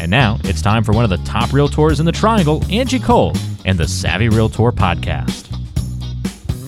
And now it's time for one of the top realtors in the triangle, Angie Cole, and the Savvy Realtor podcast.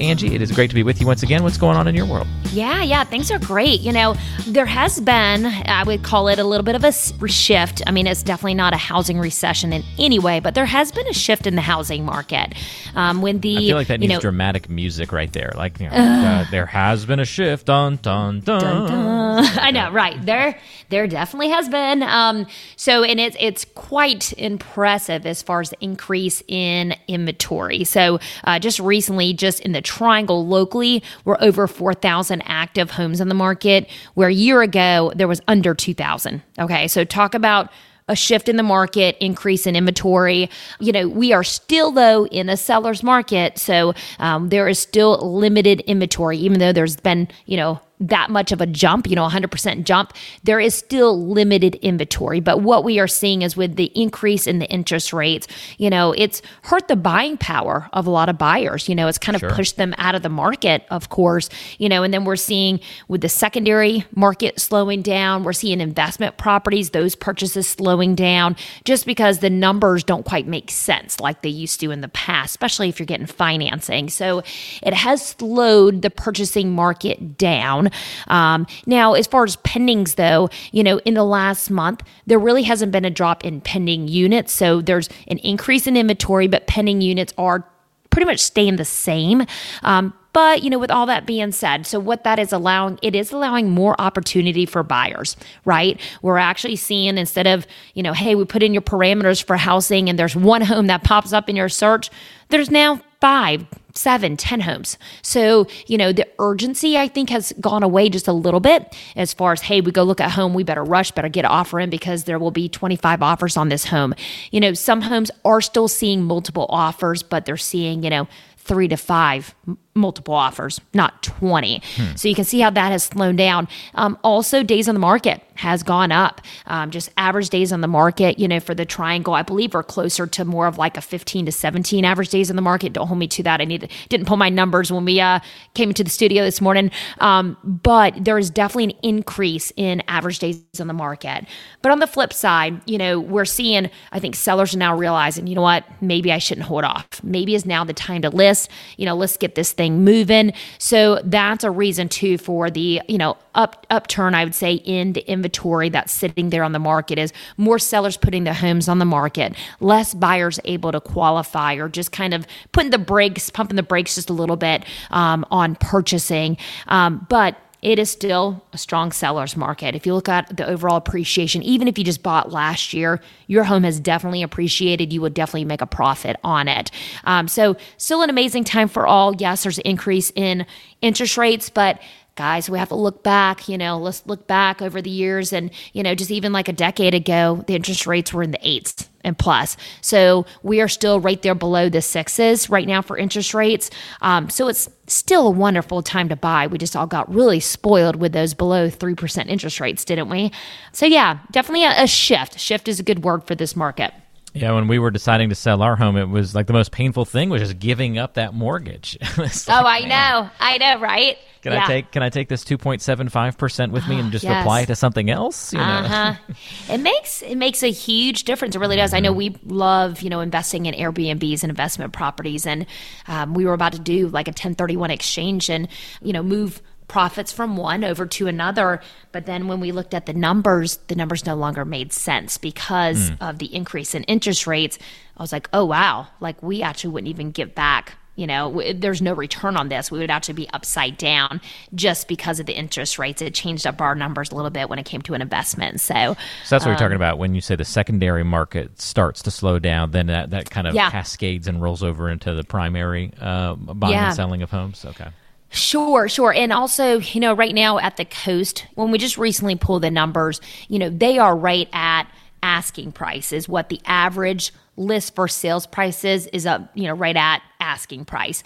Angie, it is great to be with you once again. What's going on in your world? Yeah, yeah, things are great. You know, there has been, I would call it a little bit of a shift. I mean, it's definitely not a housing recession in any way, but there has been a shift in the housing market. Um, when the I feel like that needs know, dramatic music right there. Like, you know, uh, there has been a shift. Dun dun dun. dun, dun. I know, right? There, there definitely has been. Um, so, and it's it's quite impressive as far as the increase in inventory. So, uh, just recently, just in the Triangle locally, we're over four thousand active homes on the market, where a year ago there was under two thousand. Okay, so talk about a shift in the market, increase in inventory. You know, we are still, though, in a seller's market. So um, there is still limited inventory, even though there's been, you know, that much of a jump, you know, 100% jump, there is still limited inventory. But what we are seeing is with the increase in the interest rates, you know, it's hurt the buying power of a lot of buyers. You know, it's kind of sure. pushed them out of the market, of course, you know, and then we're seeing with the secondary market slowing down, we're seeing investment properties, those purchases slowing down just because the numbers don't quite make sense like they used to in the past, especially if you're getting financing. So it has slowed the purchasing market down. Um, now, as far as pendings, though, you know, in the last month, there really hasn't been a drop in pending units. So there's an increase in inventory, but pending units are pretty much staying the same. Um, but, you know, with all that being said, so what that is allowing, it is allowing more opportunity for buyers, right? We're actually seeing instead of, you know, hey, we put in your parameters for housing and there's one home that pops up in your search, there's now five, seven, ten homes. So, you know, the urgency I think has gone away just a little bit as far as, hey, we go look at home, we better rush, better get an offer in because there will be 25 offers on this home. You know, some homes are still seeing multiple offers, but they're seeing, you know, three to five multiple offers, not 20. Hmm. So you can see how that has slowed down. Um, also, days on the market has gone up. Um, just average days on the market, you know, for the triangle, I believe are closer to more of like a 15 to 17 average days on the market. Don't hold me to that. I need didn't pull my numbers when we uh, came into the studio this morning. Um, but there is definitely an increase in average days on the market. But on the flip side, you know, we're seeing, I think sellers are now realizing, you know what, maybe I shouldn't hold off. Maybe is now the time to list. You know, let's get this thing moving. So that's a reason too for the, you know, up upturn, I would say, in the inventory that's sitting there on the market is more sellers putting their homes on the market, less buyers able to qualify or just kind of putting the brakes, pumping the brakes just a little bit um, on purchasing. Um, but it is still a strong seller's market. If you look at the overall appreciation, even if you just bought last year, your home has definitely appreciated. You would definitely make a profit on it. Um, so, still an amazing time for all. Yes, there's an increase in interest rates, but guys, we have to look back, you know, let's look back over the years. And, you know, just even like a decade ago, the interest rates were in the eights and plus. So we are still right there below the sixes right now for interest rates. Um, so it's still a wonderful time to buy. We just all got really spoiled with those below 3% interest rates, didn't we? So, yeah, definitely a, a shift. Shift is a good word for this market. Yeah, when we were deciding to sell our home, it was like the most painful thing was just giving up that mortgage. like, oh, I man. know, I know, right? Can yeah. I take Can I take this two point seven five percent with me and just yes. apply it to something else? You uh-huh. it makes it makes a huge difference. It really does. Mm-hmm. I know we love you know investing in Airbnbs and investment properties, and um, we were about to do like a ten thirty one exchange and you know move profits from one over to another. But then when we looked at the numbers, the numbers no longer made sense because mm. of the increase in interest rates. I was like, oh, wow, like we actually wouldn't even give back. You know, w- there's no return on this. We would actually be upside down just because of the interest rates. It changed up our numbers a little bit when it came to an investment. So, so that's what um, you're talking about when you say the secondary market starts to slow down. Then that, that kind of yeah. cascades and rolls over into the primary uh, buying yeah. and selling of homes. Okay. Sure, sure. And also, you know, right now at the coast, when we just recently pulled the numbers, you know, they are right at asking prices, what the average list for sales price is, is up, you know, right at asking price.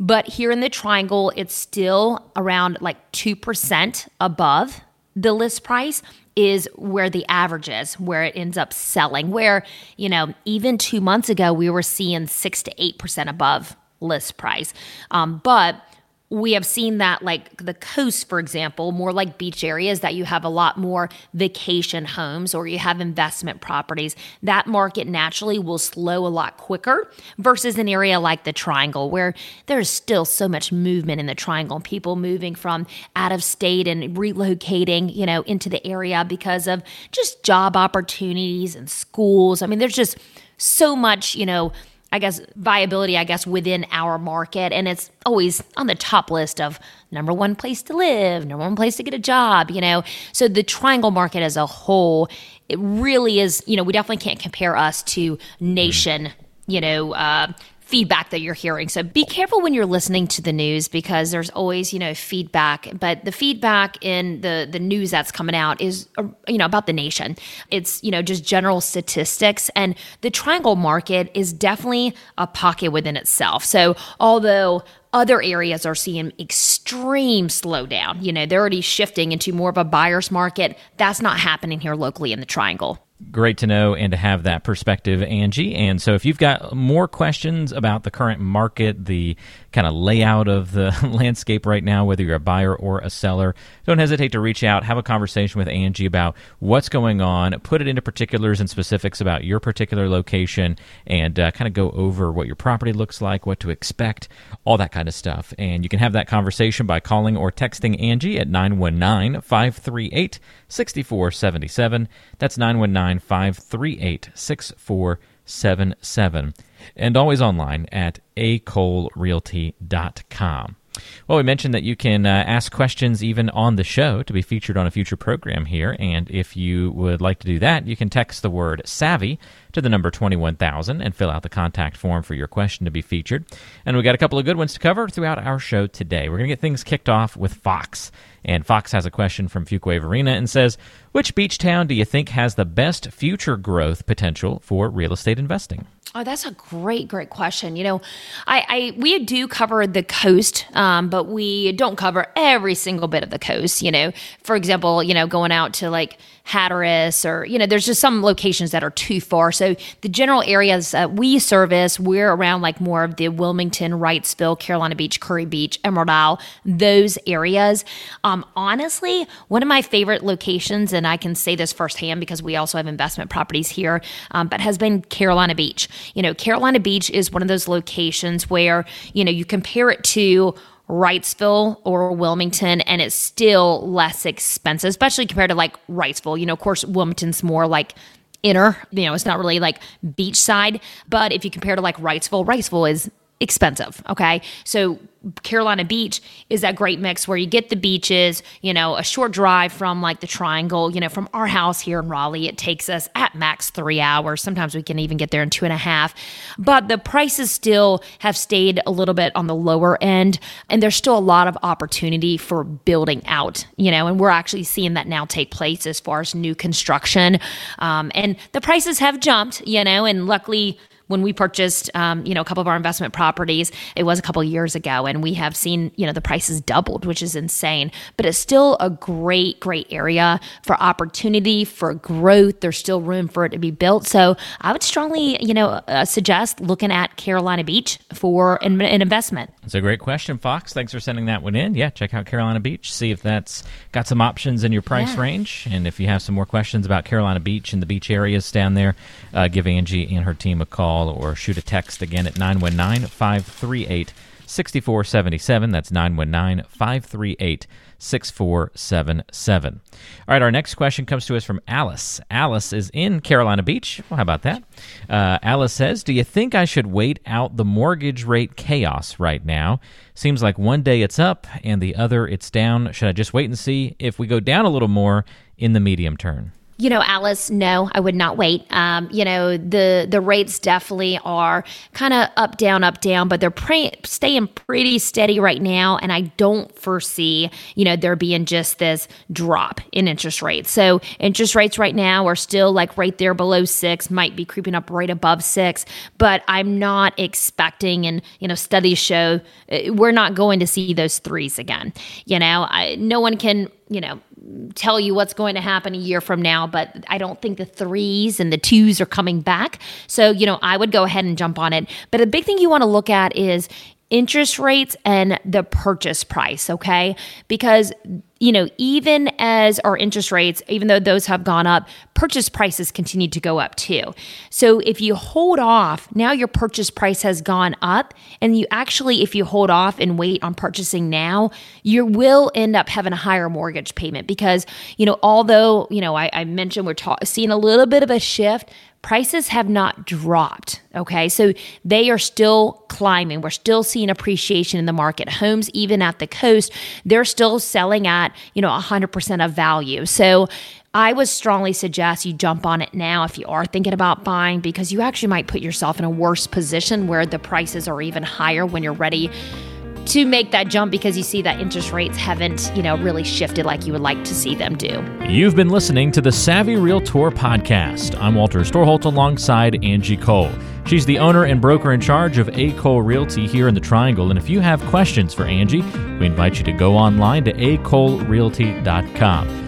But here in the triangle, it's still around like 2% above the list price is where the average is, where it ends up selling. Where, you know, even two months ago, we were seeing six to 8% above list price. Um, but we have seen that like the coast for example more like beach areas that you have a lot more vacation homes or you have investment properties that market naturally will slow a lot quicker versus an area like the triangle where there's still so much movement in the triangle people moving from out of state and relocating you know into the area because of just job opportunities and schools. I mean there's just so much you know I guess, viability, I guess, within our market. And it's always on the top list of number one place to live, number one place to get a job, you know. So the triangle market as a whole, it really is, you know, we definitely can't compare us to nation, you know, uh, feedback that you're hearing. So be careful when you're listening to the news because there's always, you know, feedback, but the feedback in the the news that's coming out is uh, you know about the nation. It's, you know, just general statistics and the triangle market is definitely a pocket within itself. So although other areas are seeing extreme slowdown. You know, they're already shifting into more of a buyer's market. That's not happening here locally in the triangle great to know and to have that perspective, Angie. And so, if you've got more questions about the current market, the kind of layout of the landscape right now, whether you're a buyer or a seller, don't hesitate to reach out, have a conversation with Angie about what's going on, put it into particulars and specifics about your particular location, and uh, kind of go over what your property looks like, what to expect, all that kind of stuff. And you can have that conversation by calling or texting Angie at 919 538 6477. That's 919 538 6477 and always online at acolerealty.com. Well, we mentioned that you can uh, ask questions even on the show to be featured on a future program here. And if you would like to do that, you can text the word savvy to the number 21000 and fill out the contact form for your question to be featured. And we got a couple of good ones to cover throughout our show today. We're going to get things kicked off with Fox. And Fox has a question from Fuquay Varina and says, Which beach town do you think has the best future growth potential for real estate investing? Oh, that's a great, great question. You know, I, I we do cover the coast, um, but we don't cover every single bit of the coast. You know, for example, you know, going out to like Hatteras or you know, there's just some locations that are too far. So the general areas uh, we service, we're around like more of the Wilmington, Wrightsville, Carolina Beach, Kure Beach, Emerald Isle, those areas. Um, honestly, one of my favorite locations, and I can say this firsthand because we also have investment properties here, um, but has been Carolina Beach. You know, Carolina Beach is one of those locations where, you know, you compare it to Wrightsville or Wilmington, and it's still less expensive, especially compared to like Wrightsville. You know, of course, Wilmington's more like inner, you know, it's not really like beachside. But if you compare to like Wrightsville, Wrightsville is expensive. Okay. So Carolina Beach is that great mix where you get the beaches, you know, a short drive from like the triangle, you know, from our house here in Raleigh, it takes us at max three hours. Sometimes we can even get there in two and a half. But the prices still have stayed a little bit on the lower end. And there's still a lot of opportunity for building out, you know, and we're actually seeing that now take place as far as new construction. Um, and the prices have jumped, you know, and luckily, when we purchased, um, you know, a couple of our investment properties, it was a couple years ago, and we have seen, you know, the prices doubled, which is insane. But it's still a great, great area for opportunity for growth. There's still room for it to be built. So I would strongly, you know, uh, suggest looking at Carolina Beach for an, an investment. It's a great question, Fox. Thanks for sending that one in. Yeah, check out Carolina Beach. See if that's got some options in your price yeah. range. And if you have some more questions about Carolina Beach and the beach areas down there, uh, give Angie and her team a call call or shoot a text again at 919 538 6477. That's 919 538 6477. All right, our next question comes to us from Alice. Alice is in Carolina Beach. Well, how about that? Uh, Alice says, Do you think I should wait out the mortgage rate chaos right now? Seems like one day it's up and the other it's down. Should I just wait and see if we go down a little more in the medium term? You know, Alice, no, I would not wait. Um, you know, the the rates definitely are kind of up, down, up, down, but they're pre- staying pretty steady right now, and I don't foresee, you know, there being just this drop in interest rates. So interest rates right now are still like right there below six, might be creeping up right above six, but I'm not expecting, and you know, studies show uh, we're not going to see those threes again. You know, I, no one can, you know tell you what's going to happen a year from now, but I don't think the threes and the twos are coming back. So, you know, I would go ahead and jump on it. But a big thing you want to look at is interest rates and the purchase price, okay? Because you know, even as our interest rates, even though those have gone up, purchase prices continue to go up too. So if you hold off, now your purchase price has gone up. And you actually, if you hold off and wait on purchasing now, you will end up having a higher mortgage payment because, you know, although, you know, I, I mentioned we're ta- seeing a little bit of a shift, prices have not dropped. Okay. So they are still climbing. We're still seeing appreciation in the market. Homes, even at the coast, they're still selling at, you know, 100% of value. So I would strongly suggest you jump on it now if you are thinking about buying because you actually might put yourself in a worse position where the prices are even higher when you're ready to make that jump because you see that interest rates haven't, you know, really shifted like you would like to see them do. You've been listening to the Savvy Realtor podcast. I'm Walter Storholt alongside Angie Cole. She's the owner and broker in charge of A. Cole Realty here in the Triangle. And if you have questions for Angie, we invite you to go online to acolerealty.com.